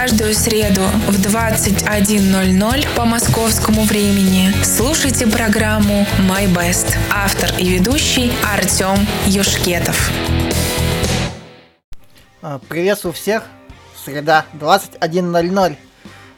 каждую среду в 21.00 по московскому времени слушайте программу «My Best». Автор и ведущий Артем Юшкетов. А, приветствую всех. Среда, 21.00.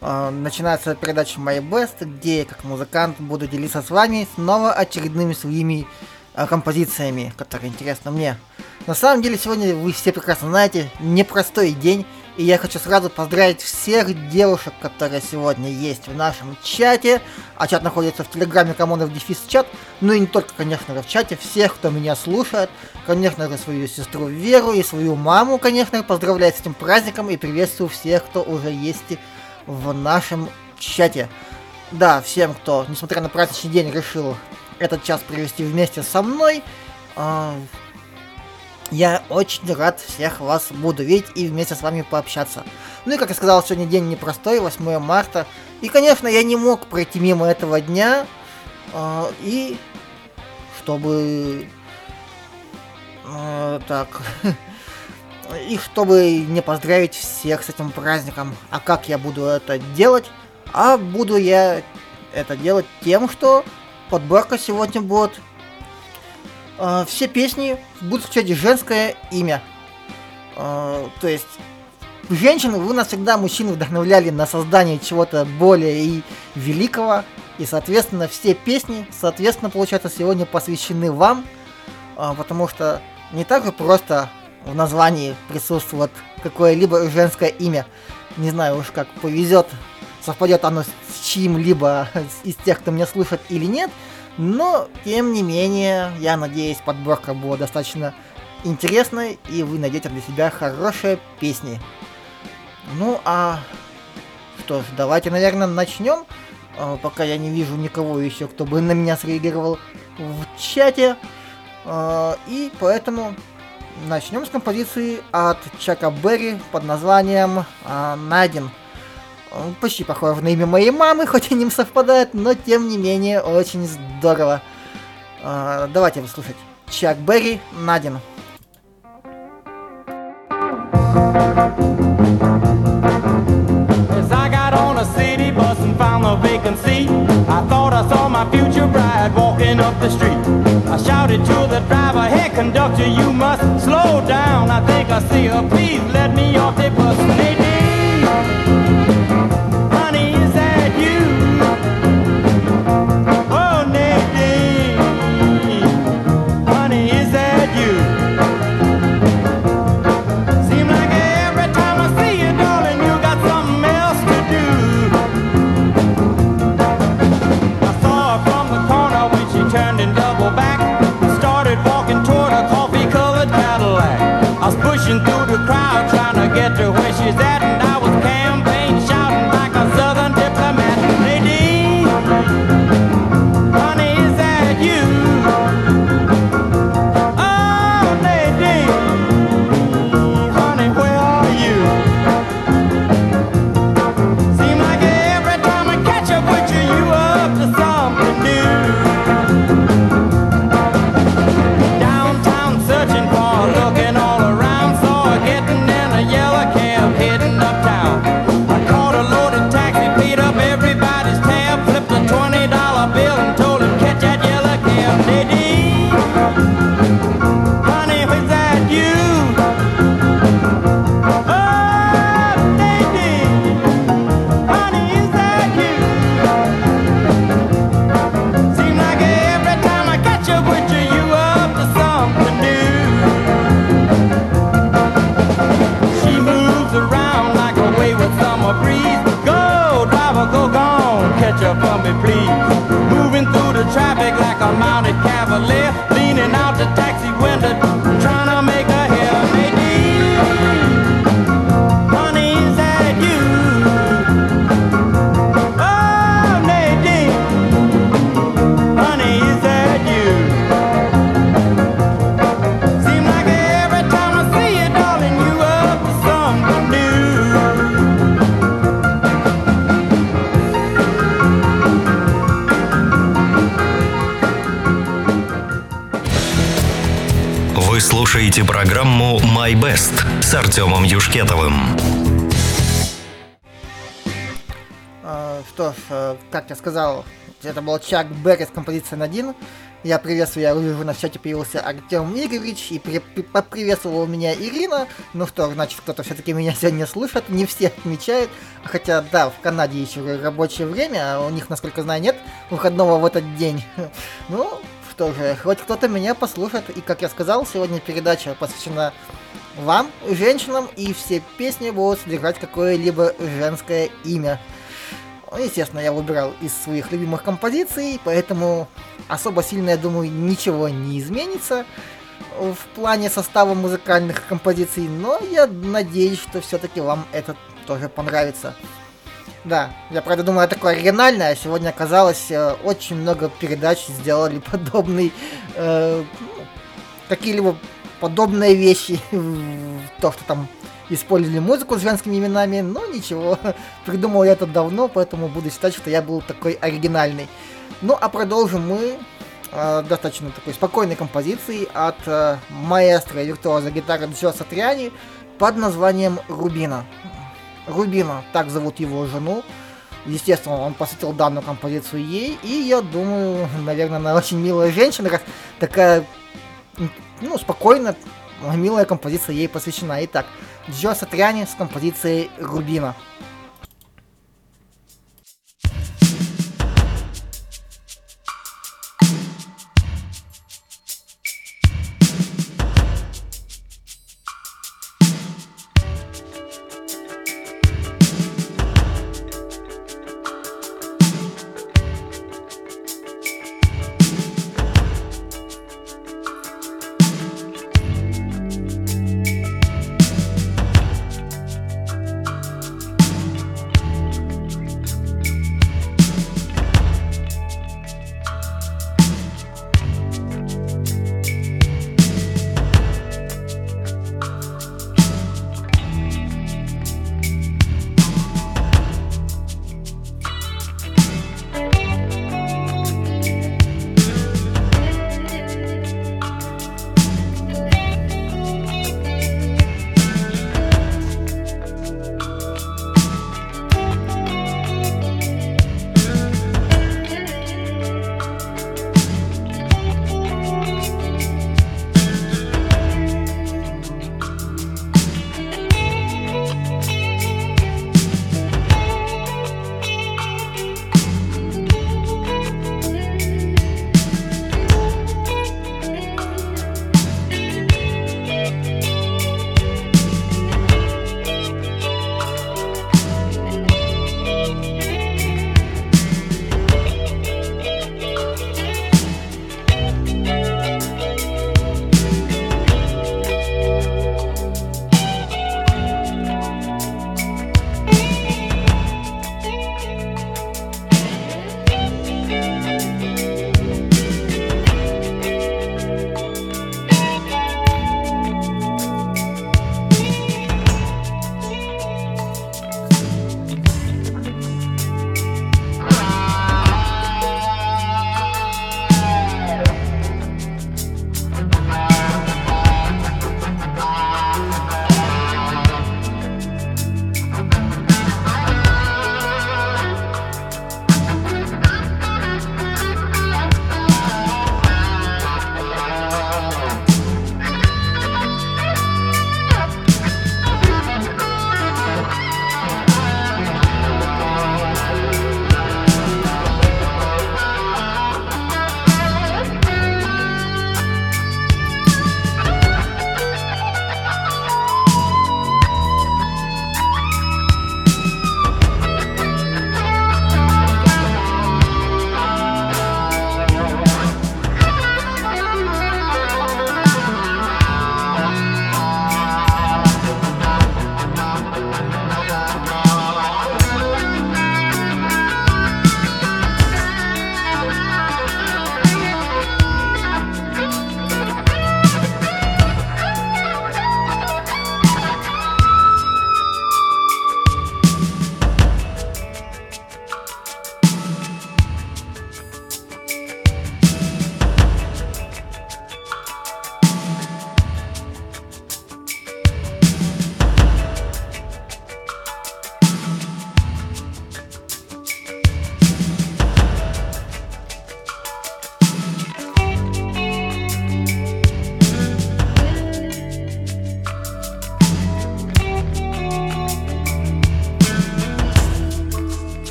А, начинается передача My Best, где я, как музыкант, буду делиться с вами снова очередными своими а, композициями, которые интересны мне. На самом деле, сегодня вы все прекрасно знаете, непростой день, и я хочу сразу поздравить всех девушек, которые сегодня есть в нашем чате. А чат находится в телеграме командов Дефис чат. Ну и не только, конечно же, в чате. Всех, кто меня слушает. Конечно же, свою сестру Веру и свою маму, конечно, поздравляю с этим праздником. И приветствую всех, кто уже есть в нашем чате. Да, всем, кто, несмотря на праздничный день, решил этот час провести вместе со мной. Я очень рад всех вас буду видеть и вместе с вами пообщаться. Ну и как я сказал, сегодня день непростой, 8 марта. И, конечно, я не мог пройти мимо этого дня. Э, и чтобы... Э, так... и чтобы не поздравить всех с этим праздником. А как я буду это делать? А буду я это делать тем, что подборка сегодня будет э, все песни будут включать женское имя. Э, то есть женщины, вы нас всегда, мужчины, вдохновляли на создание чего-то более и великого. И, соответственно, все песни, соответственно, получается, сегодня посвящены вам. Э, потому что не так же просто в названии присутствует какое-либо женское имя. Не знаю уж как повезет, совпадет оно с чьим-либо из тех, кто меня слушает или нет. Но, тем не менее, я надеюсь, подборка была достаточно интересной, и вы найдете для себя хорошие песни. Ну, а что ж, давайте, наверное, начнем. А, пока я не вижу никого еще, кто бы на меня среагировал в чате. А, и поэтому начнем с композиции от Чака Берри под названием а, «Найден». Он почти похож на имя моей мамы, хоть и не совпадает, но тем не менее очень здорово. А, давайте слушать. Чак Берри, Надин. up the street. I shouted to the driver, hey conductor, you must slow down. I think I see her, please let me off the bus. Слушаете программу «My Best» с Артемом Юшкетовым. что ж, э, как я сказал, это был Чак Берри с композицией один. Я приветствую, я увижу, на чате появился Артем Игоревич, и при, при, поприветствовала меня Ирина. Ну что, значит, кто-то все-таки меня сегодня слышит, не все отмечают. Хотя, да, в Канаде еще рабочее время, а у них, насколько знаю, нет выходного в этот день. Ну, что же, хоть кто-то меня послушает. И, как я сказал, сегодня передача посвящена вам, женщинам, и все песни будут содержать какое-либо женское имя. Ну, естественно, я выбирал из своих любимых композиций, поэтому особо сильно, я думаю, ничего не изменится в плане состава музыкальных композиций, но я надеюсь, что все-таки вам это тоже понравится. Да, я правда думаю, такое оригинальное, а сегодня оказалось э, очень много передач сделали подобный, э, ну, какие-либо подобные вещи, то, что там использовали музыку с женскими именами, но ничего, придумал я это давно, поэтому буду считать, что я был такой оригинальный. Ну, а продолжим мы э, достаточно такой спокойной композицией от э, маэстро и виртуоза гитары Джо Сатриани под названием «Рубина». Рубина, так зовут его жену. Естественно, он посвятил данную композицию ей, и я думаю, наверное, она очень милая женщина, как такая, ну, спокойно, милая композиция ей посвящена. Итак, Джо Сатриани с композицией «Рубина».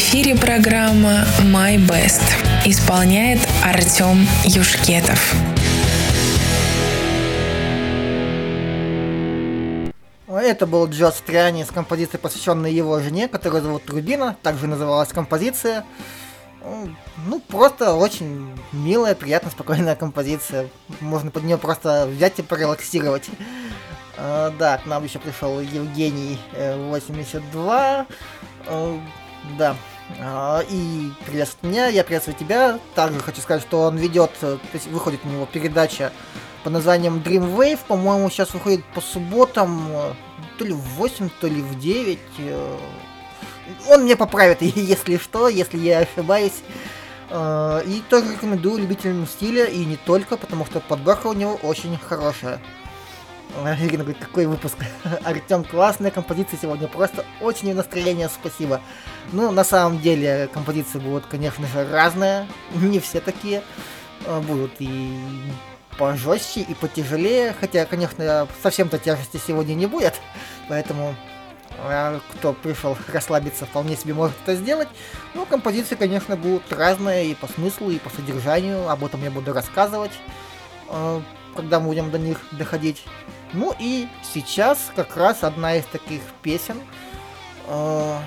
Эфире программа My Best. Исполняет Артем Юшкетов. Это был Джо Стриани с композицией, посвященной его жене, которая зовут Рубина, также называлась композиция. Ну, просто очень милая, приятная, спокойная композиция. Можно под нее просто взять и порелаксировать. А, да, к нам еще пришел Евгений 82. Э, а, да. А, и приветствую меня, я приветствую тебя. Также хочу сказать, что он ведет, э, то есть выходит у него передача под названием Dream Wave. По-моему, сейчас выходит по субботам э, то ли в 8, то ли в 9 он мне поправит, если что, если я ошибаюсь. И тоже рекомендую любителям стиля, и не только, потому что подборка у него очень хорошая. Ирина говорит, какой выпуск. Артем, классная композиция сегодня, просто очень настроение, спасибо. Ну, на самом деле, композиции будут, конечно же, разные, не все такие. А, будут и пожестче, и потяжелее, хотя, конечно, совсем-то тяжести сегодня не будет, поэтому а кто пришел расслабиться, вполне себе может это сделать. Но композиции, конечно, будут разные и по смыслу, и по содержанию. Об этом я буду рассказывать, э, когда мы будем до них доходить. Ну и сейчас как раз одна из таких песен. Э,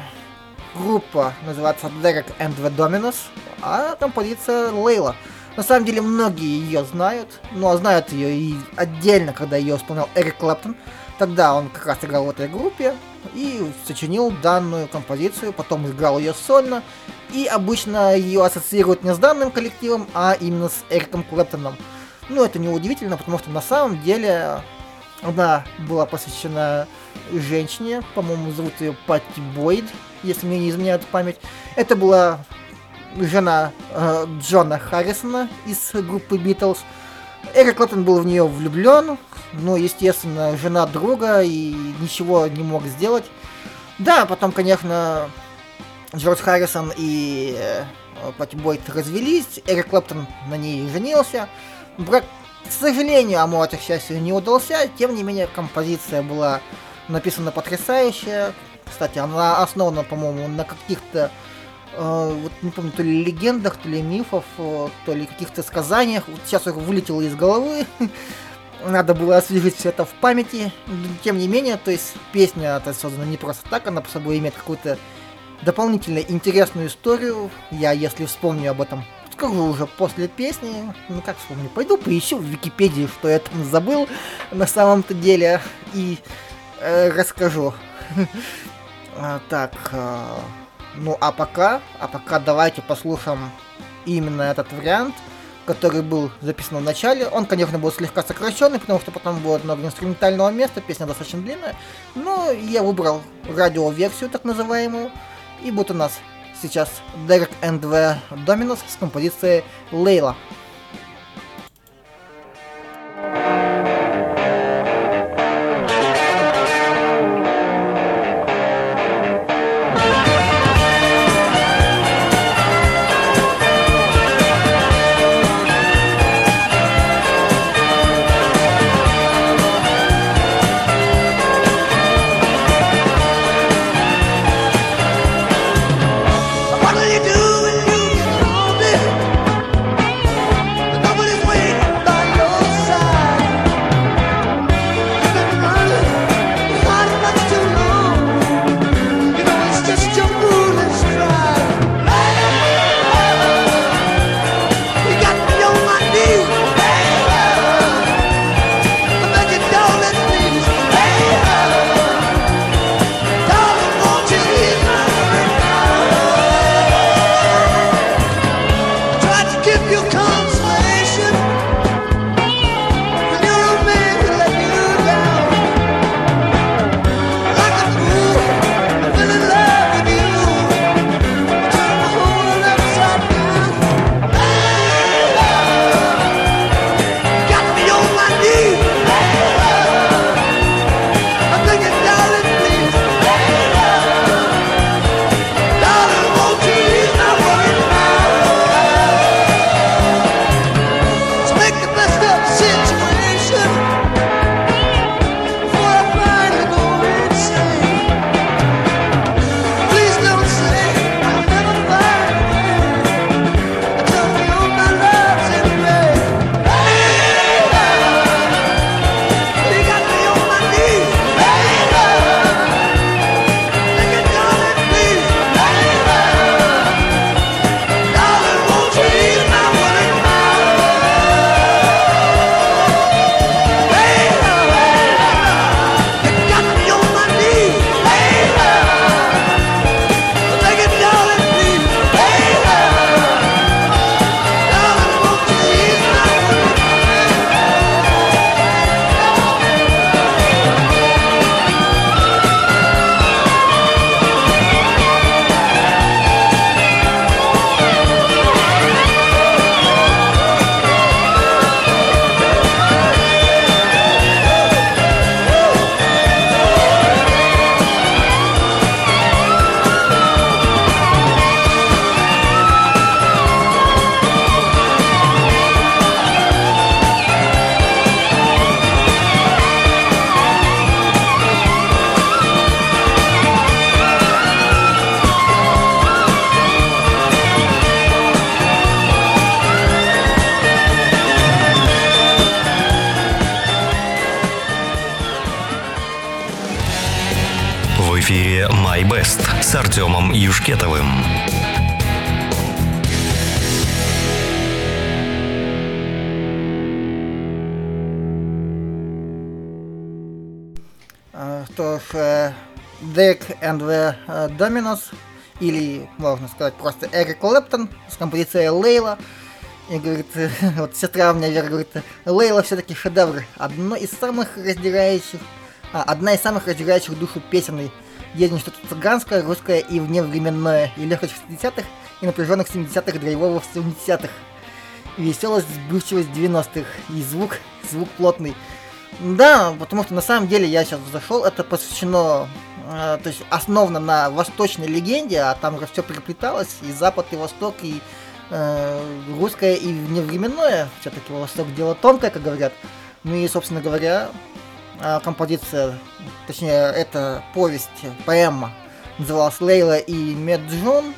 группа называется Derek and the Dominos, а композиция Лейла. На самом деле многие ее знают, но знают ее и отдельно, когда ее исполнял Эрик Клэптон. Тогда он как раз играл в этой группе и сочинил данную композицию, потом играл ее сольно, и обычно ее ассоциируют не с данным коллективом, а именно с Эриком Клэптоном. Ну, это не удивительно, потому что на самом деле она была посвящена женщине, по-моему, зовут ее Патти Бойд, если мне не изменяет память. Это была жена э, Джона Харрисона из группы Битлз. Эрик Клэптон был в нее влюблен, но, естественно, жена друга и ничего не мог сделать. Да, потом, конечно, Джордж Харрисон и э, Пати Бойт развелись, Эрик Клэптон на ней женился. Брак, к сожалению, а может, к счастью, не удался. Тем не менее, композиция была написана потрясающая. Кстати, она основана, по-моему, на каких-то э, вот не помню, то ли легендах, то ли мифов, э, то ли каких-то сказаниях. Вот сейчас их вылетело из головы. надо было освежить все это в памяти. Тем не менее, то есть песня это создана не просто так, она по собой имеет какую-то дополнительную интересную историю. Я, если вспомню об этом, скажу уже после песни. Ну как вспомню, пойду поищу в Википедии, что я там забыл на самом-то деле, и э, расскажу. А, так, э, ну а пока, а пока давайте послушаем именно этот вариант – который был записан в начале. Он, конечно, был слегка сокращенный, потому что потом было много инструментального места, песня достаточно длинная. Но я выбрал радиоверсию, так называемую. И будет у нас сейчас Derek and the Dominos с композицией Лейла. Артемом С композицией Лейла. И говорит, вот сестра у меня Вера говорит, Лейла все-таки шедевр. Одно из самых раздирающих, а, одна из самых раздирающих душу песен. Едем что-то цыганское, русское и вневременное. И легкость 60-х, и напряженных 70-х, драйвовых 70-х. Веселость, сбывчивость 90-х. И звук, звук плотный. Да, потому что на самом деле я сейчас зашел, это посвящено, э, то есть основано на восточной легенде, а там уже все переплеталось, и Запад, и Восток, и э, русское, и вневременное, все-таки Восток дело тонкое, как говорят. Ну и, собственно говоря, э, композиция, точнее, это повесть, поэма, называлась Лейла и Меджун.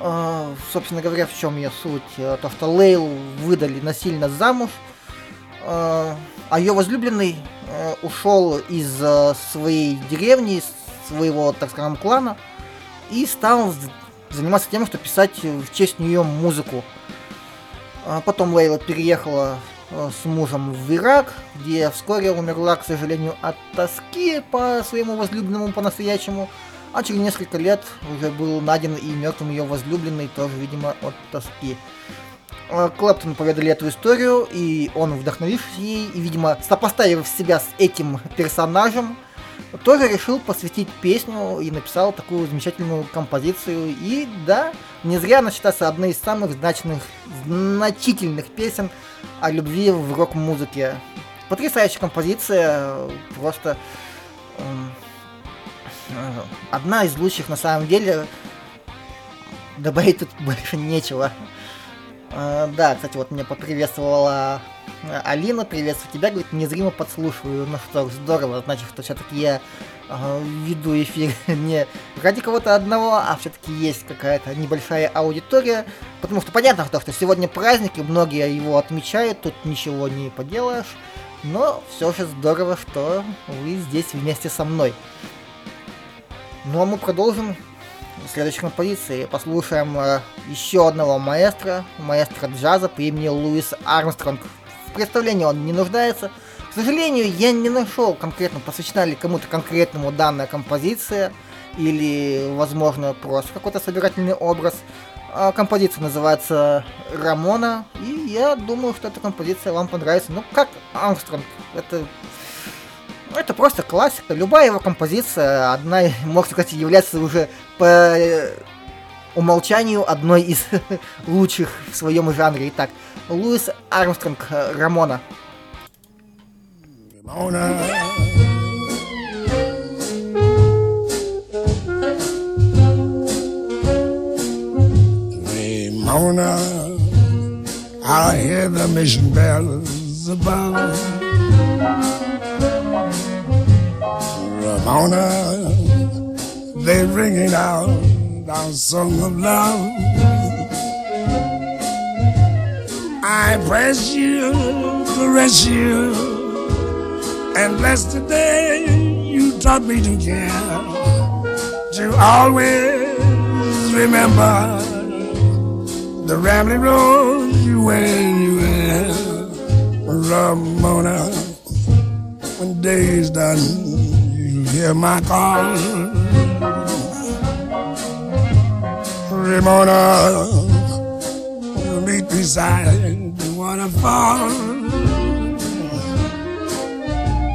Э, собственно говоря, в чем ее суть? Э, то, что Лейлу выдали насильно замуж, э, а ее возлюбленный э, ушел из э, своей деревни, из своего, так скажем, клана, и стал заниматься тем, что писать в честь нее музыку. А потом Лейла переехала э, с мужем в Ирак, где вскоре умерла, к сожалению, от тоски по своему возлюбленному по-настоящему, а через несколько лет уже был найден и мертвым ее возлюбленный, тоже, видимо, от тоски. А, Клэптон поведали эту историю, и он, вдохновившись ей, и, видимо, сопоставив себя с этим персонажем, тоже решил посвятить песню и написал такую замечательную композицию. И да, не зря она считается одной из самых значных, значительных песен о любви в рок-музыке. Потрясающая композиция, просто э, одна из лучших на самом деле. Добавить тут больше нечего. Uh, да, кстати, вот меня поприветствовала Алина, приветствую тебя, говорит, незримо подслушиваю. Ну что, здорово, значит, что все-таки я uh, веду эфир не ради кого-то одного, а все-таки есть какая-то небольшая аудитория. Потому что понятно, что сегодня праздник, и многие его отмечают, тут ничего не поделаешь. Но все же здорово, что вы здесь вместе со мной. Ну а мы продолжим следующей композиции послушаем э, еще одного маэстро, маэстро джаза по имени Луис Армстронг. Представлении он не нуждается. К сожалению, я не нашел конкретно, посвящена ли кому-то конкретному данная композиция, или, возможно, просто какой-то собирательный образ. А композиция называется Рамона, и я думаю, что эта композиция вам понравится. Ну, как Армстронг, это это просто классика. Любая его композиция, одна, можно сказать, является уже по умолчанию одной из лучших в своем жанре. Итак, Луис Армстронг, Рамона. Рамона. Ramona, I hear the mission bells above. Ramona, they're ringing out our song of love. I press you, caress you, and bless the day you taught me to care. To always remember the rambling road you went, you went, Ramona. When day's done, you hear my call. Ramona, meet beside the waterfall.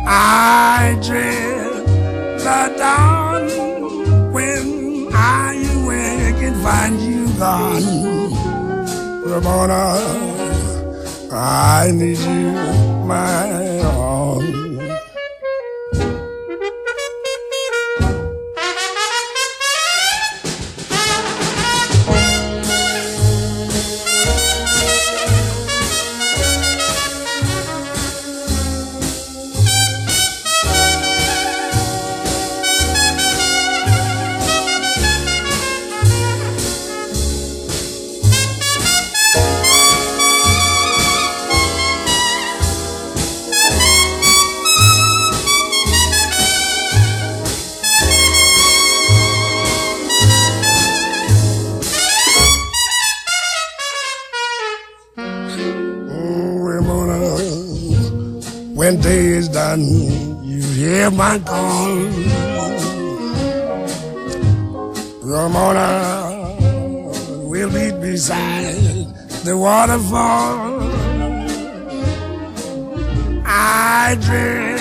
I dread the dawn when I awake and find you gone. Ramona, I need you, my own. When day is done, you hear my call. Ramona will be beside the waterfall. I dread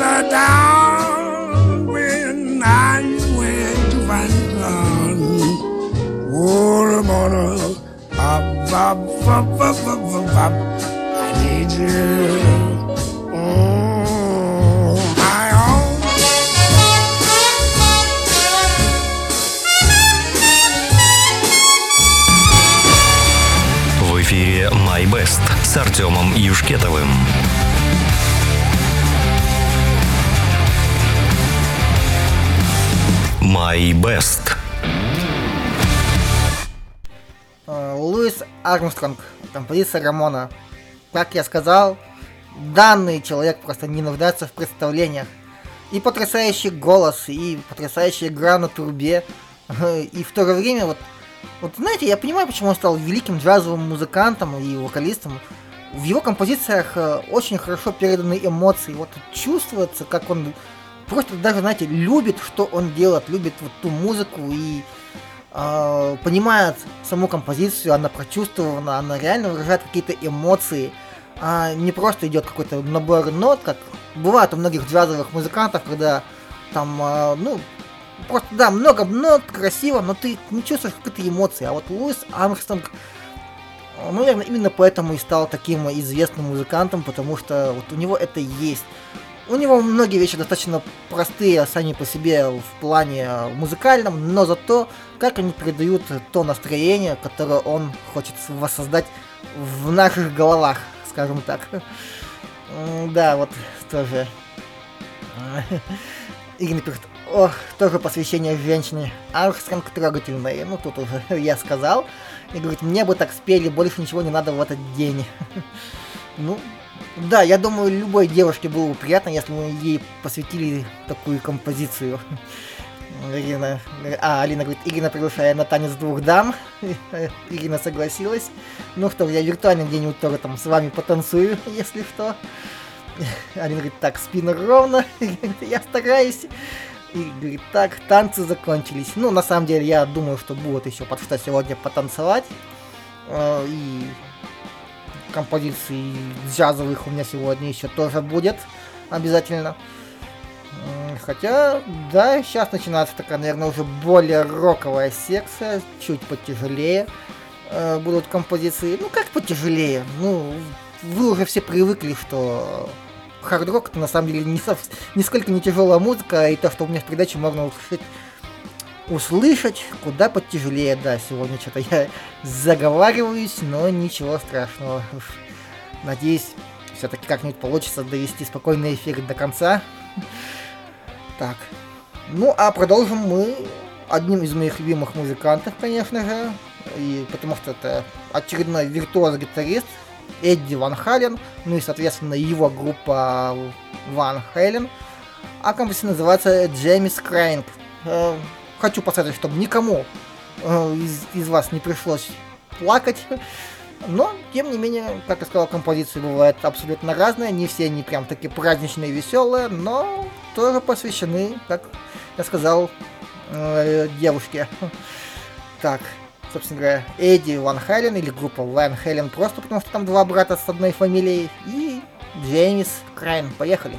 the dawn when I went to find sun. Oh, Ramona, up, up, up, up, up, up, up. I need you. Артемом Юшкетовым. My Best. Э, Луис Армстронг, композиция Рамона. Как я сказал, данный человек просто не нуждается в представлениях. И потрясающий голос, и потрясающая игра на трубе. И в то же время, вот, вот знаете, я понимаю, почему он стал великим джазовым музыкантом и вокалистом. В его композициях э, очень хорошо переданы эмоции. Вот чувствуется, как он просто даже, знаете, любит, что он делает, любит вот ту музыку и э, понимает саму композицию, она прочувствована, она реально выражает какие-то эмоции, а не просто идет какой-то набор нот, как бывает у многих джазовых музыкантов, когда там, э, ну, просто, да, много нот, красиво, но ты не чувствуешь какие-то эмоции. А вот Луис Армстронг, э, наверное, именно поэтому и стал таким известным музыкантом, потому что вот у него это есть. У него многие вещи достаточно простые сами по себе в плане э, музыкальном, но зато как они передают то настроение, которое он хочет воссоздать в наших головах, скажем так. Да, вот тоже. Ирина пишет, ох, тоже посвящение женщине. Армстронг трогательный. Ну, тут уже я сказал. И говорит, мне бы так спели, больше ничего не надо в этот день. Ну, да, я думаю, любой девушке было бы приятно, если мы ей посвятили такую композицию. Ирина, а, Алина говорит, Ирина приглашая на танец двух дам. Ирина согласилась. Ну что, я виртуально где-нибудь тоже там с вами потанцую, если что. Алина говорит, так, спина ровно. я стараюсь. И говорит, так, танцы закончились. Ну, на самом деле, я думаю, что будет еще под что сегодня потанцевать. Э, И композиций джазовых у меня сегодня еще тоже будет обязательно. Хотя, да, сейчас начинается такая, наверное, уже более роковая секция, чуть потяжелее э, будут композиции. Ну, как потяжелее? Ну, вы уже все привыкли, что хард-рок это на самом деле не сов- нисколько не тяжелая музыка, и то, что у меня в передаче можно услышать, услышать куда потяжелее. Да, сегодня что-то я заговариваюсь, но ничего страшного. Надеюсь, все-таки как-нибудь получится довести спокойный эффект до конца. Так. Ну, а продолжим мы одним из моих любимых музыкантов, конечно же. И потому что это очередной виртуоз-гитарист Эдди Ван Хален. Ну и, соответственно, его группа Ван Хелен. А композиция называется Джеймис Крайнг. Э, Хочу посоветовать, чтобы никому э, из, из вас не пришлось плакать. Но, тем не менее, как я сказал, композиции бывают абсолютно разные. Не все они прям такие праздничные, веселые, но тоже посвящены, как я сказал, э, девушке. Так, собственно говоря, Эдди Ван Хелен или группа Ван Хелен просто потому, что там два брата с одной фамилией. И Джеймис Крайн. Поехали.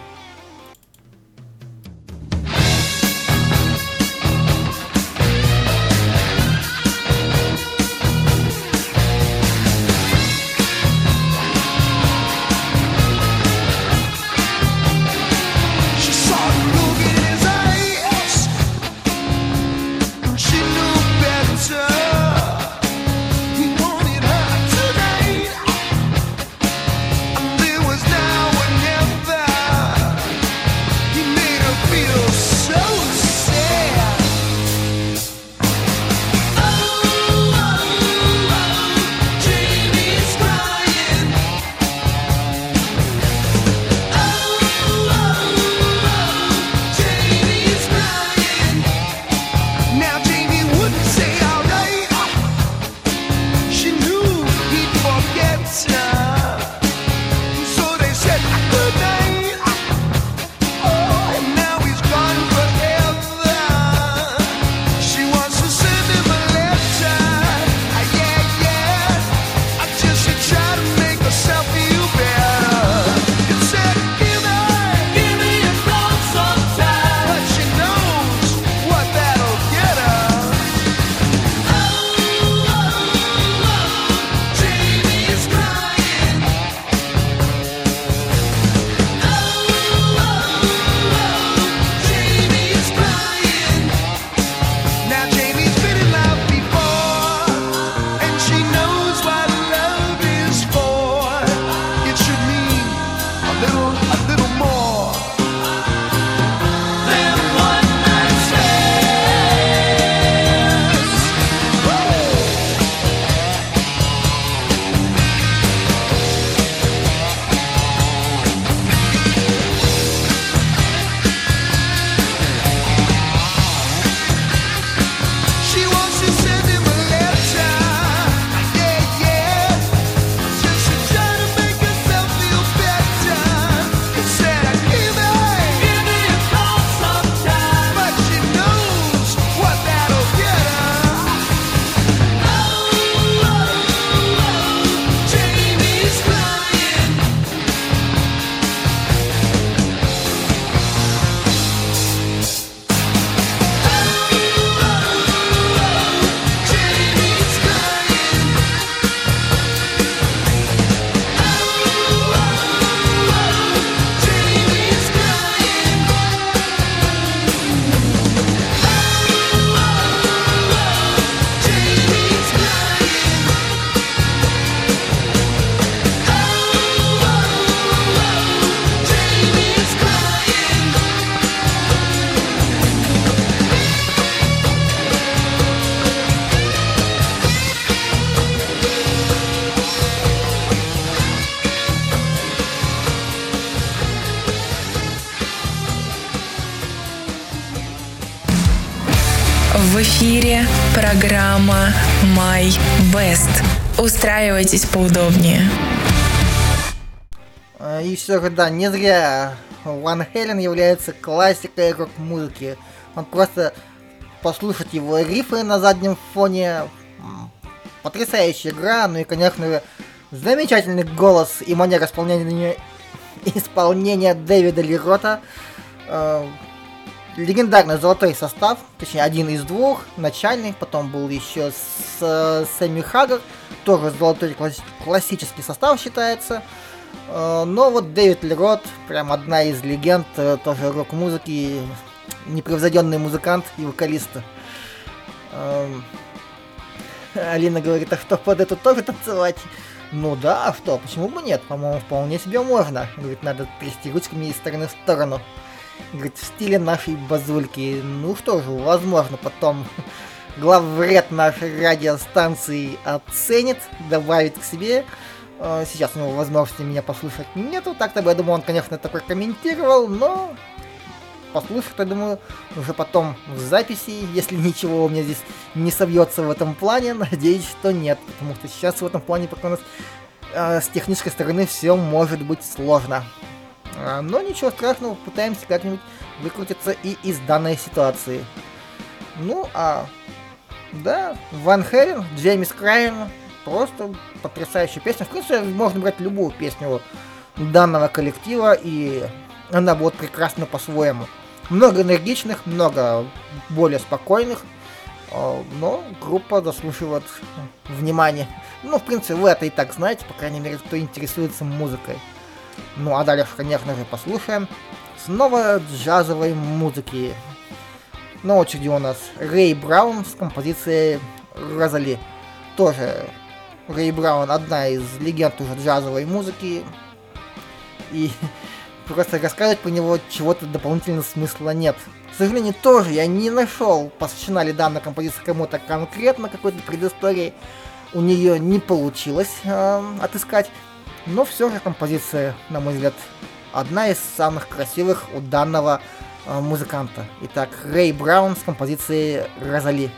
Программа My Best. Устраивайтесь поудобнее. А, И все да, не зря Ван Хелен является классикой рок-музыки. Он просто послушать его рифы на заднем фоне. Потрясающая игра, ну и, конечно замечательный голос и манера исполнения, исполнения Дэвида Лерота. Э, легендарный золотой состав, точнее один из двух, начальный, потом был еще с э, Сэмми Хаггар, тоже золотой класс- классический состав считается. Э, Но вот Дэвид Лерот, прям одна из легенд э, тоже рок-музыки, непревзойденный музыкант и вокалист. Эм, Алина говорит, а что под эту тоже танцевать? Ну да, а что, почему бы нет? По-моему, вполне себе можно. Говорит, надо трясти ручками из стороны в сторону. Говорит, в стиле нашей базульки. Ну что же, возможно, потом главред нашей радиостанции оценит, добавит к себе. Э, Сейчас у него возможности меня послушать нету. Так-то бы, я думаю, он, конечно, это прокомментировал, но послушать, я думаю, уже потом в записи, если ничего у меня здесь не собьется в этом плане, надеюсь, что нет, потому что сейчас в этом плане пока у нас э, с технической стороны все может быть сложно. А, но ничего страшного, пытаемся как-нибудь выкрутиться и из данной ситуации. Ну, а да, Ван Херен, Джеймис Крайен, просто потрясающая песня. В принципе, можно брать любую песню данного коллектива, и она будет прекрасна по-своему. Много энергичных, много более спокойных, э, но группа заслуживает внимания. Ну, в принципе, вы это и так знаете, по крайней мере, кто интересуется музыкой. Ну, а далее, конечно же, послушаем снова джазовой музыки. На очереди у нас Рэй Браун с композицией Розали. Тоже Рэй Браун одна из легенд уже джазовой музыки. И просто рассказывать про него чего-то дополнительного смысла нет. К сожалению, тоже я не нашел, посвящена ли данная композиция кому-то конкретно какой-то предыстории. У нее не получилось э, отыскать. Но все же композиция, на мой взгляд, одна из самых красивых у данного э, музыканта. Итак, Рэй Браун с композицией Розали.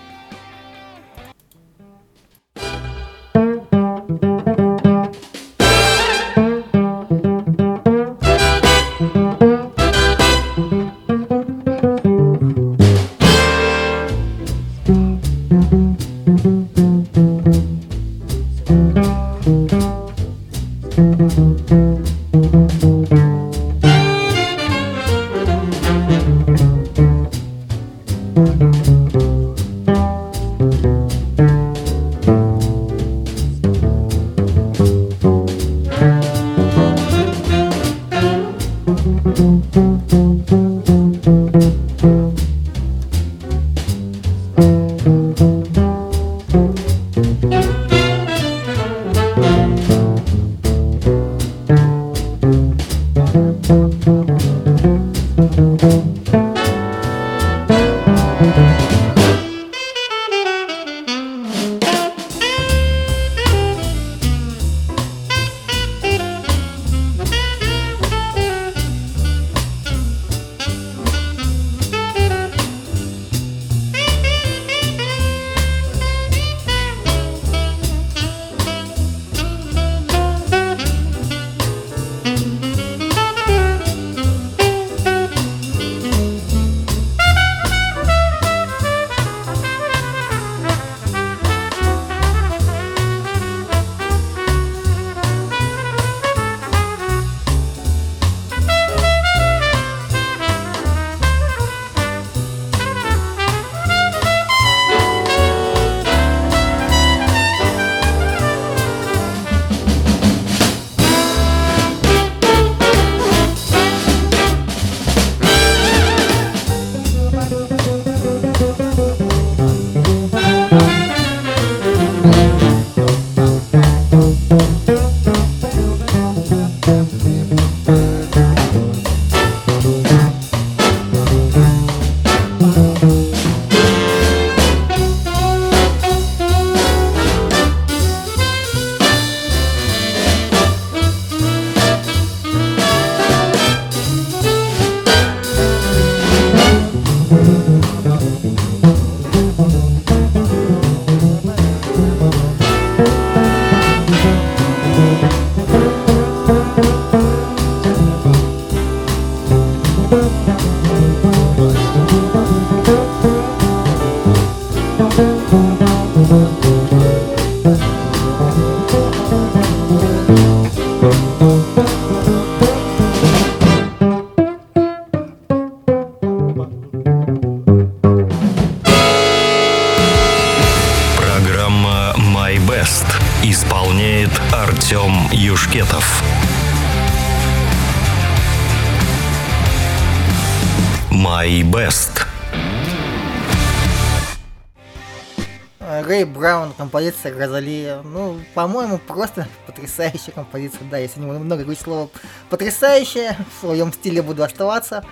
Композиция Розалия. Ну, по-моему, просто потрясающая композиция. Да, если не много говорить слово потрясающая, в своем стиле буду оставаться.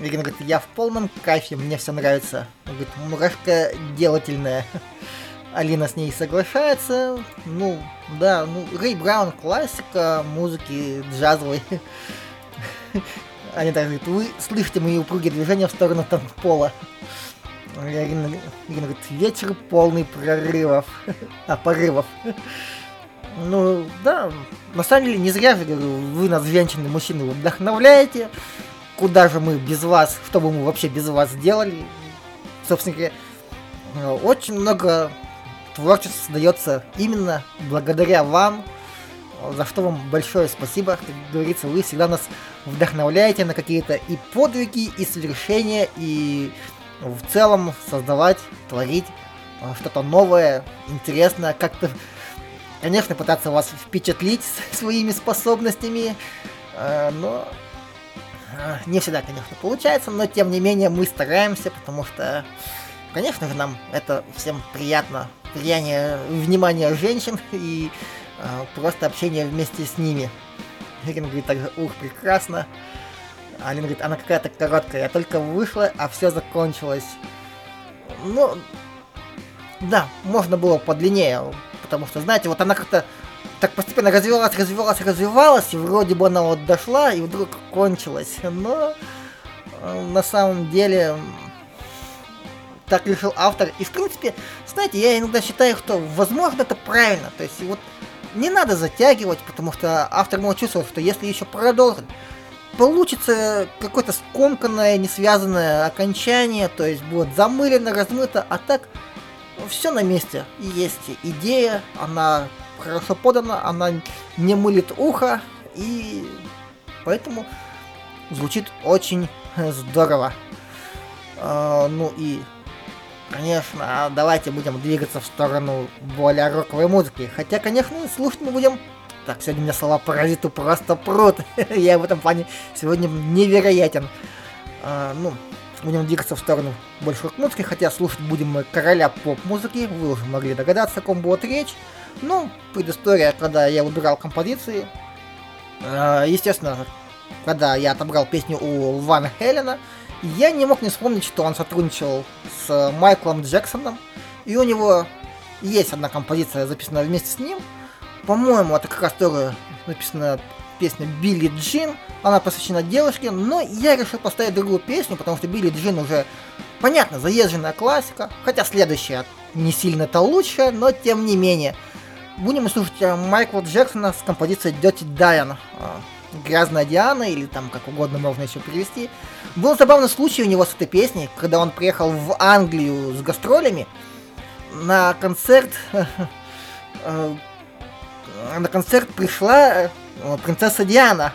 Ирина говорит, я в полном кайфе, мне все нравится. Он говорит, мурашка делательная. Алина с ней соглашается. Ну, да, ну, Рэй Браун классика музыки джазовой. Они так говорят, вы слышите мои упругие движения в сторону танцпола. Ирина, Ирина говорит, вечер полный прорывов, а порывов. Ну, да, на самом деле, не зря же говорю, вы нас, женщины, мужчины, вдохновляете. Куда же мы без вас, что бы мы вообще без вас сделали? Собственно говоря, очень много творчества создается именно благодаря вам, за что вам большое спасибо. Как говорится, вы всегда нас вдохновляете на какие-то и подвиги, и свершения, и в целом создавать, творить э, что-то новое, интересное, как-то, конечно, пытаться вас впечатлить своими способностями, э, но э, не всегда, конечно, получается, но тем не менее мы стараемся, потому что, конечно же, нам это всем приятно, влияние, внимание женщин и просто общение вместе с ними. Ирина говорит также, ух, прекрасно. Алина говорит, она какая-то короткая, я только вышла, а все закончилось. Ну, да, можно было подлиннее, потому что, знаете, вот она как-то так постепенно развивалась, развивалась, развивалась, и вроде бы она вот дошла, и вдруг кончилась. Но э, на самом деле так решил автор. И в принципе, знаете, я иногда считаю, что возможно это правильно. То есть вот не надо затягивать, потому что автор может чувствовать, что если еще продолжит, получится какое-то скомканное, несвязанное окончание, то есть будет замылено, размыто, а так все на месте. Есть идея, она хорошо подана, она не мылит ухо, и поэтому звучит очень здорово. А, ну и, конечно, давайте будем двигаться в сторону более роковой музыки. Хотя, конечно, слушать мы будем так, сегодня у меня слова паразиту просто прут. Я в этом плане сегодня невероятен. А, ну, будем двигаться в сторону больше рок-музыки, хотя слушать будем мы короля поп-музыки. Вы уже могли догадаться, о ком будет речь. Ну, предыстория, когда я выбирал композиции. А, естественно, когда я отобрал песню у Ван Хелена, я не мог не вспомнить, что он сотрудничал с Майклом Джексоном. И у него есть одна композиция, записанная вместе с ним. По-моему, это как раз тоже написана песня Билли Джин. Она посвящена девушке, но я решил поставить другую песню, потому что Билли Джин уже, понятно, заезженная классика. Хотя следующая не сильно-то лучше, но тем не менее. Будем слушать э, Майкла Джексона с композицией Dirty Diane. э, Грязная Диана, или там как угодно можно еще перевести. Был забавный случай у него с этой песней, когда он приехал в Англию с гастролями на концерт э, на концерт пришла э, принцесса Диана.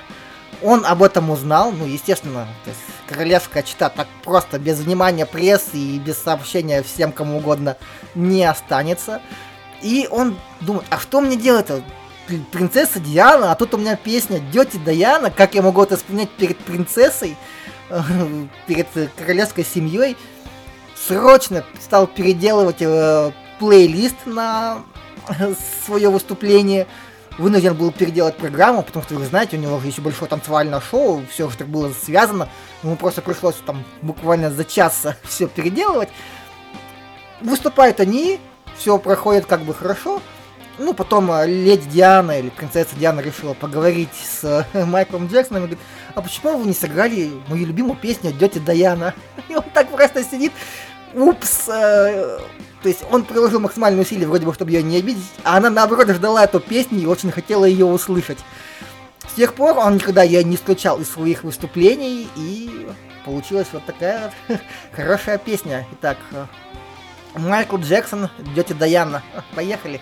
Он об этом узнал, ну, естественно, то есть королевская чита так просто, без внимания прессы и без сообщения всем кому угодно не останется. И он думает, а что мне делать-то? П- Принцесса Диана, а тут у меня песня Дети Даяна, как я могу это исполнять перед принцессой, э, перед королевской семьей. Срочно стал переделывать э, плейлист на свое выступление. Вынужден был переделать программу, потому что, вы знаете, у него же еще большое танцевальное шоу, все так было связано. Ему просто пришлось там буквально за час все переделывать. Выступают они, все проходит как бы хорошо. Ну, потом э, леди Диана или принцесса Диана решила поговорить с э, Майклом Джексоном и говорит, а почему вы не сыграли мою любимую песню «Дети Даяна»? И он так просто сидит, упс, э, то есть он приложил максимальные усилия, вроде бы, чтобы ее не обидеть, а она, наоборот, ждала эту песню и очень хотела ее услышать. С тех пор он никогда ее не исключал из своих выступлений, и получилась вот такая вот хорошая песня. Итак, э, Майкл Джексон, Дети Даяна. Поехали.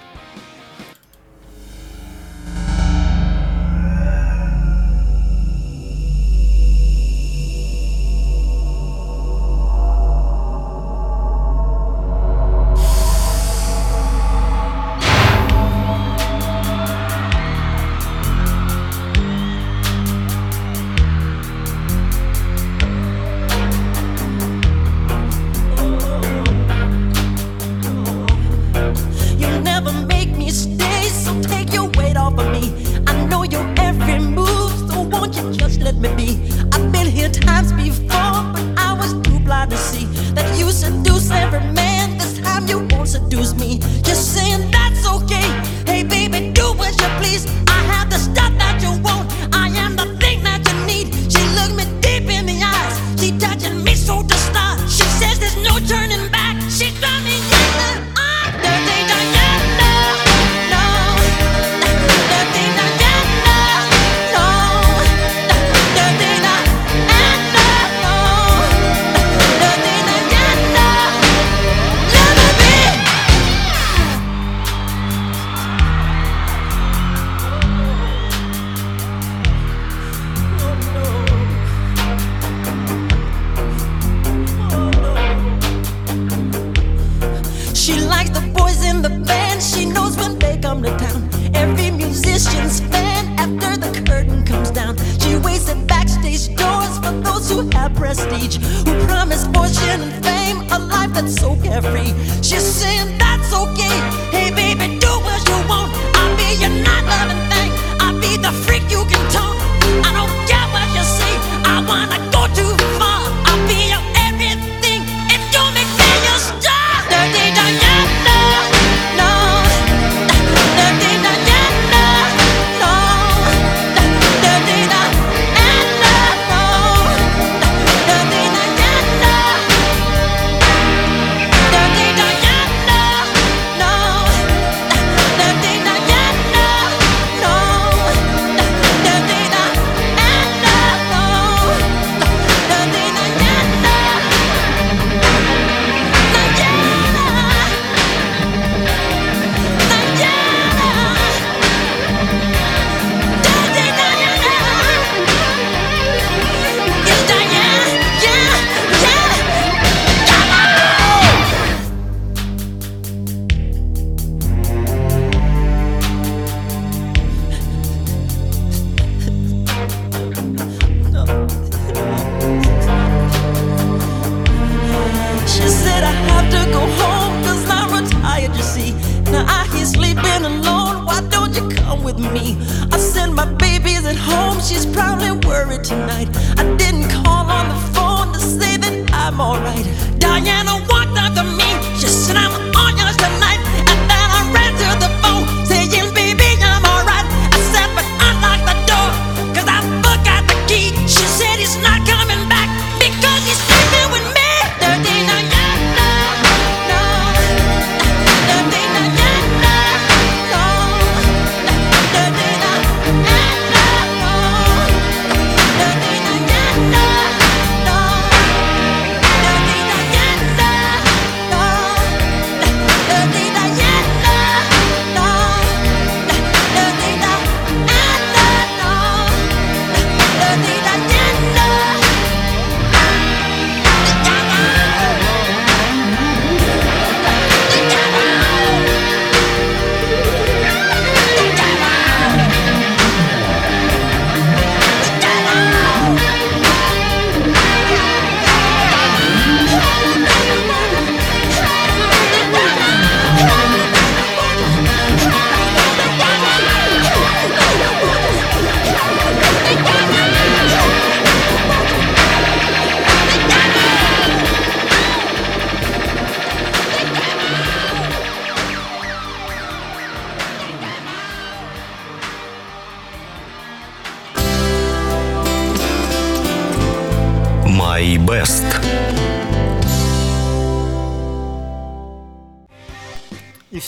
prestige, who promised fortune and fame, a life that's so carefree. She's saying.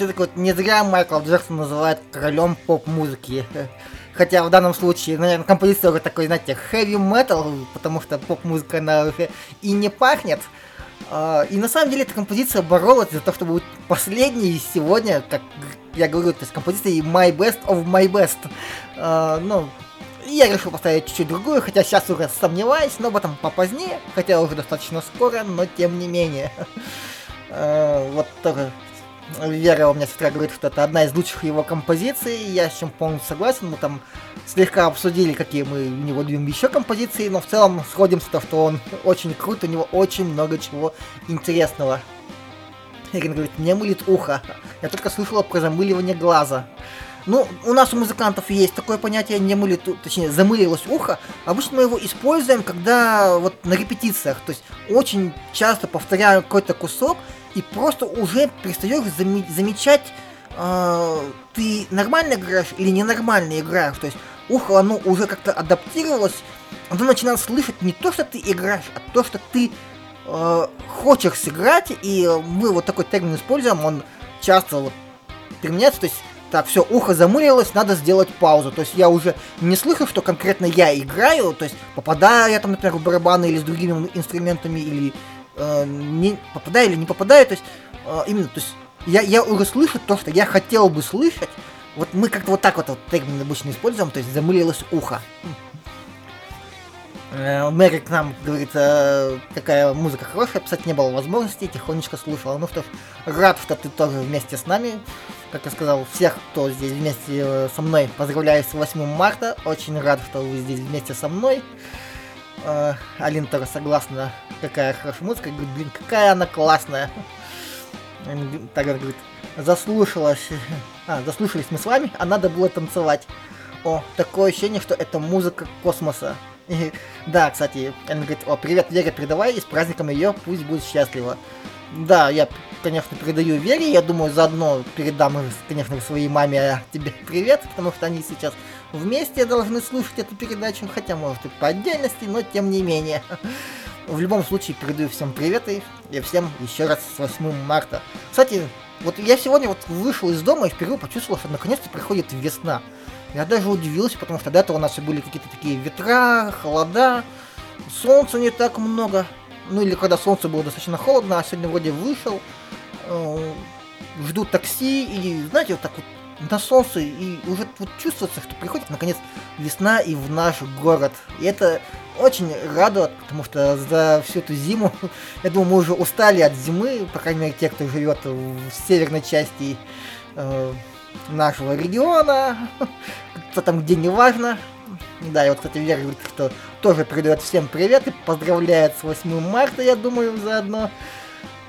все-таки вот не зря Майкл Джексон называют королем поп-музыки. Хотя в данном случае, наверное, композитор такой, знаете, heavy metal, потому что поп-музыка она и не пахнет. А, и на самом деле эта композиция боролась за то, чтобы будет последней сегодня, как я говорю, то есть композиция My Best of My Best. А, ну, я решил поставить чуть-чуть другую, хотя сейчас уже сомневаюсь, но об этом попозднее, хотя уже достаточно скоро, но тем не менее. А, вот тоже Вера у меня сестра говорит, что это одна из лучших его композиций, я с чем полностью согласен, мы там слегка обсудили, какие мы у него любим еще композиции, но в целом сходимся, то, что он очень крут, у него очень много чего интересного. Ирина говорит, мне мылит ухо. Я только слышала про замыливание глаза. Ну, у нас у музыкантов есть такое понятие, не мылит, у- точнее, замылилось ухо. Обычно мы его используем, когда вот на репетициях, то есть очень часто повторяю какой-то кусок, и просто уже перестаешь заме- замечать, а, ты нормально играешь или ненормально играешь. То есть ухо, оно уже как-то адаптировалось, оно начинает слышать не то, что ты играешь, а то, что ты э, хочешь сыграть, и мы вот такой термин используем, он часто вот применяется, то есть так, все, ухо замылилось, надо сделать паузу. То есть я уже не слышу, что конкретно я играю, то есть попадаю я там, например, в барабаны или с другими инструментами, или э, не попадаю или не попадаю, то есть э, именно, то есть я, я уже слышу то, что я хотел бы слышать. Вот мы как-то вот так вот, вот термин обычно используем, то есть замылилось ухо. Э, Мэри к нам говорит, э, какая музыка хорошая, писать не было возможности, тихонечко слушала. Ну что ж, рад, что ты тоже вместе с нами. Как я сказал, всех, кто здесь вместе э, со мной, поздравляю с 8 марта. Очень рад, что вы здесь вместе со мной. Э, Алина тоже согласна, какая хорошая музыка. Говорит, блин, какая она классная. Она говорит, заслушалась. А, заслушались мы с вами, а надо было танцевать. О, такое ощущение, что это музыка космоса. И, да, кстати, она говорит, о, привет, Вере, передавай, и с праздником ее, пусть будет счастлива. Да, я, конечно, передаю Вере, я думаю, заодно передам, конечно, своей маме тебе привет, потому что они сейчас вместе должны слушать эту передачу, хотя, может, и по отдельности, но тем не менее. В любом случае, передаю всем привет и, всем еще раз с 8 марта. Кстати, вот я сегодня вот вышел из дома и впервые почувствовал, что наконец-то приходит весна. Я даже удивился, потому что до этого у нас были какие-то такие ветра, холода, солнца не так много. Ну или когда солнце было достаточно холодно, а сегодня вроде вышел, э, жду такси, и знаете, вот так вот на солнце, и уже вот чувствуется, что приходит наконец весна и в наш город. И это очень радует, потому что за всю эту зиму, я думаю, мы уже устали от зимы, по крайней мере, те, кто живет в северной части э, нашего региона, кто там где, неважно. Да, и вот, кстати, Вера говорит, что тоже передает всем привет и поздравляет с 8 марта, я думаю, заодно.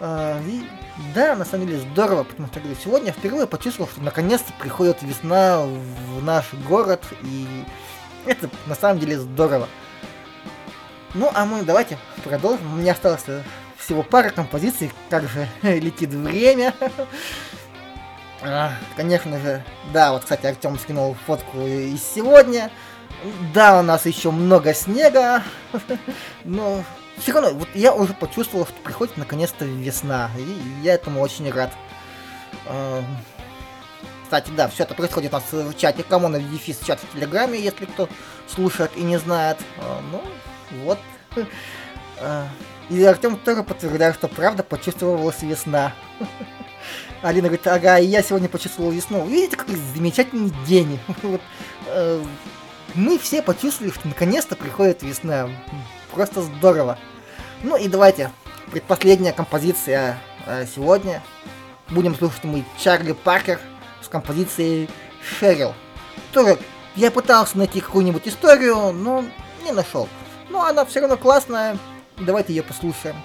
А, и да, на самом деле здорово, потому что говорю, сегодня впервые почувствовал, что наконец-то приходит весна в наш город, и это на самом деле здорово. Ну, а мы давайте продолжим. У меня осталось всего пара композиций, как же летит время. А, конечно же, да, вот, кстати, Артем скинул фотку из сегодня. Да, у нас еще много снега, но все равно, вот я уже почувствовал, что приходит наконец-то весна, и я этому очень рад. А, Кстати, да, все это происходит у нас в чате Камона Дефис чат в Телеграме, если кто слушает и не знает. А, Ну, вот. А, И Артем тоже подтверждает, что правда почувствовалась весна. Алина говорит, ага, и я сегодня почувствовал весну. Видите, какой замечательный день. Э, Мы все почувствовали, что наконец-то приходит весна. Просто здорово. Ну и давайте, предпоследняя композиция э, сегодня. Будем слушать мы Чарли Паркер с композицией Шерил. Тоже я пытался найти какую-нибудь историю, но не нашел. Но она все равно классная. Давайте ее послушаем.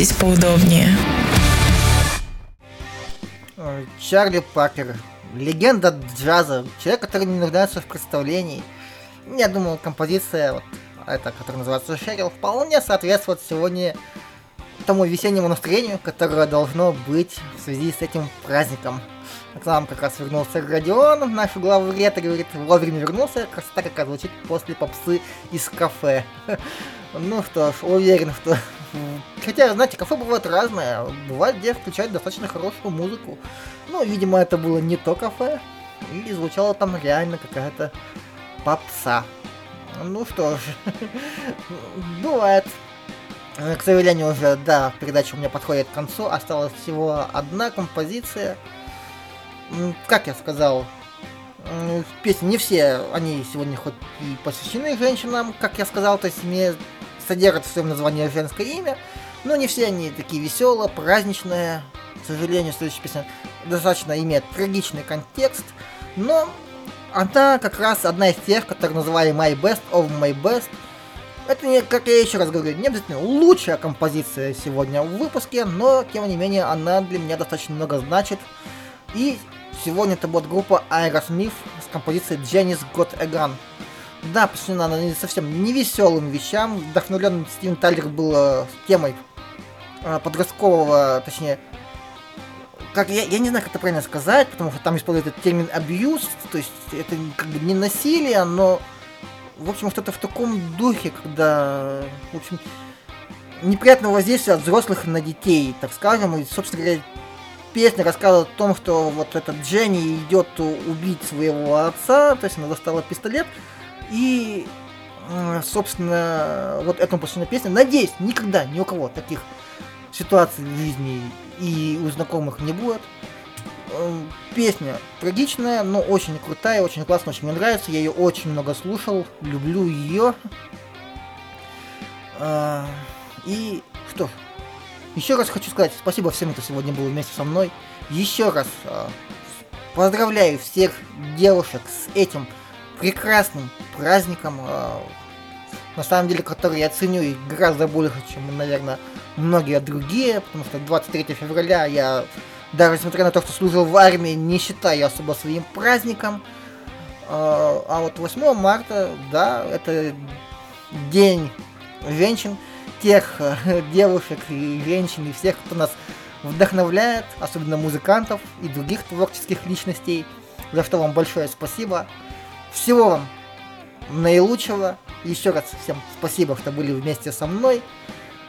Устраивайтесь поудобнее. Э, Чарли Паркер, легенда джаза, человек, который не нуждается в представлении. Я думаю, композиция, вот эта, которая называется Шерил, вполне соответствует сегодня тому весеннему настроению, которое должно быть в связи с этим праздником. К нам как раз вернулся Родион, наш главред, и говорит, вовремя вернулся, красота какая звучит после попсы из кафе. Ну что ж, уверен, что... Хотя, знаете, кафе бывает разное, бывает, где включают достаточно хорошую музыку. Ну, видимо, это было не то кафе, и звучала там реально какая-то попса. Ну что ж, бывает. Э, К сожалению, уже, да, передача у меня подходит к концу. Осталась всего одна композиция. Как я сказал, песни не все, они сегодня хоть и посвящены женщинам, как я сказал, то есть не содержат в своем названии женское имя, но не все они такие веселые, праздничные. К сожалению, следующая песня достаточно имеет трагичный контекст, но она как раз одна из тех, которые называли My Best of My Best. Это, не, как я еще раз говорю, не обязательно лучшая композиция сегодня в выпуске, но, тем не менее, она для меня достаточно много значит. И сегодня это будет группа Aerosmith с композицией Janis Got a Gun. Да, посвящена она не совсем не веселым вещам. Вдохновлен Стивен Тайлер был э, темой э, подросткового, точнее, как я, я не знаю, как это правильно сказать, потому что там используют этот термин abuse, то есть это как бы не насилие, но в общем что-то в таком духе, когда, в общем, неприятное воздействие от взрослых на детей, так скажем, и, собственно говоря, песня рассказывает о том, что вот этот Дженни идет убить своего отца, то есть она достала пистолет, и, э, собственно, вот этому посвящена песня. Надеюсь, никогда ни у кого таких ситуаций в жизни и у знакомых не будет. Э, Песня трагичная, но очень крутая, очень классная, очень мне нравится. Я ее очень много слушал, люблю ее. А, И что ж, еще раз хочу сказать спасибо всем, кто сегодня был вместе со мной. Еще раз поздравляю всех девушек с этим прекрасным праздником. а, На самом деле, который я ценю и гораздо больше, чем, наверное, многие другие, потому что 23 февраля я, даже несмотря на то, что служил в армии, не считаю особо своим праздником. А а вот 8 марта, да, это день женщин, тех э, девушек и женщин, и всех, кто нас вдохновляет, особенно музыкантов и других творческих личностей, за что вам большое спасибо. Всего вам наилучшего. Еще раз всем спасибо, что были вместе со мной.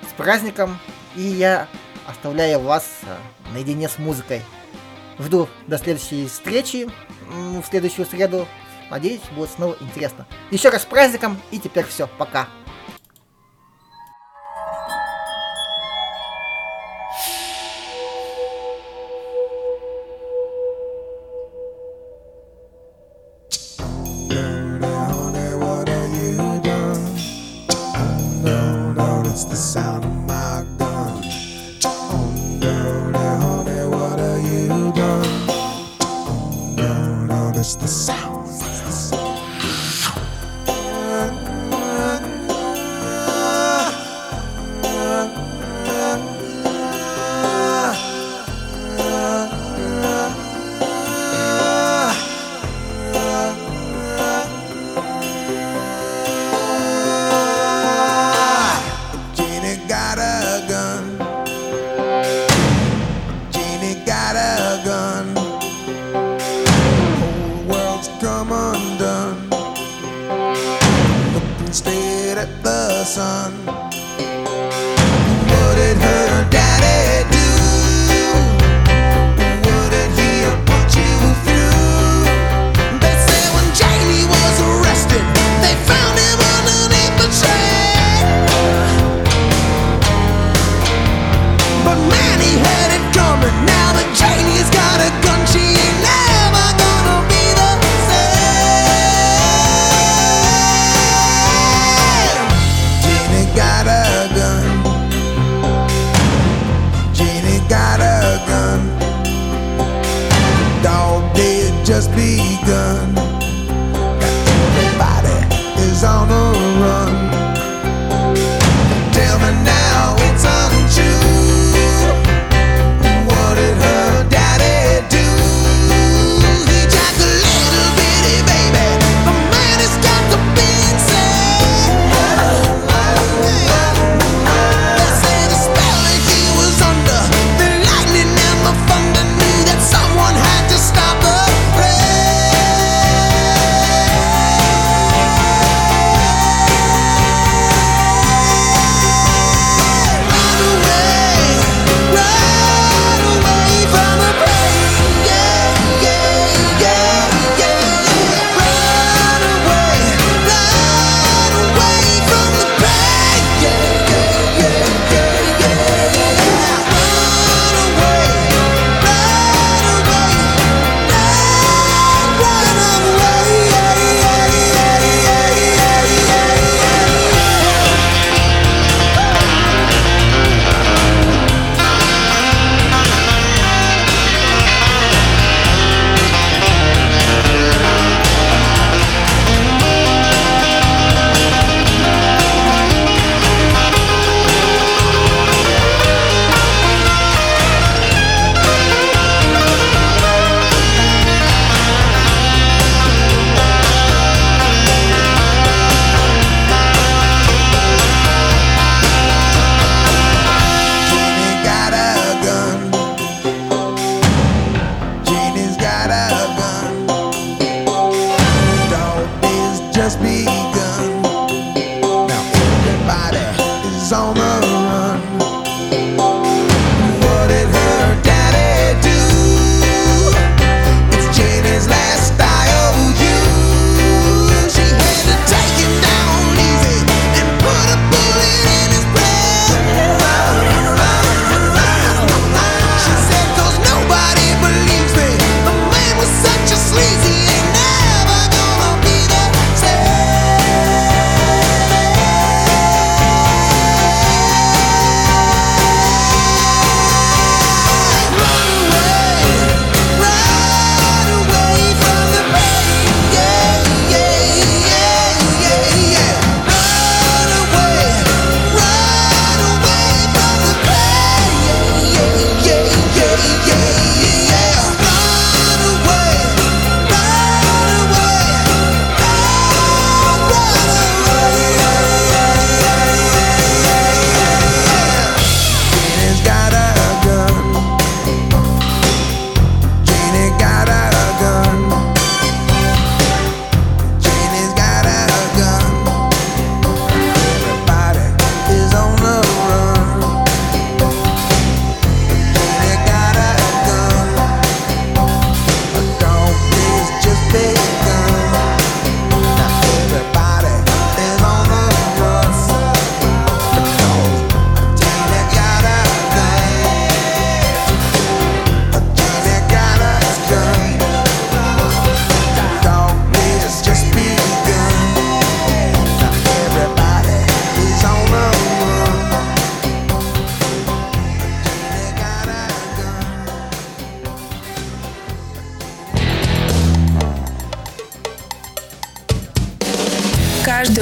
С праздником. И я оставляю вас э, наедине с музыкой. Жду до следующей встречи в следующую среду. Надеюсь, будет снова интересно. Еще раз с праздником. И теперь все. Пока.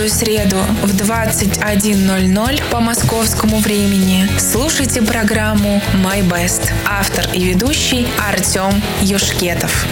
Каждую среду в 21.00 по московскому времени слушайте программу «My Best». Автор и ведущий Артем Юшкетов.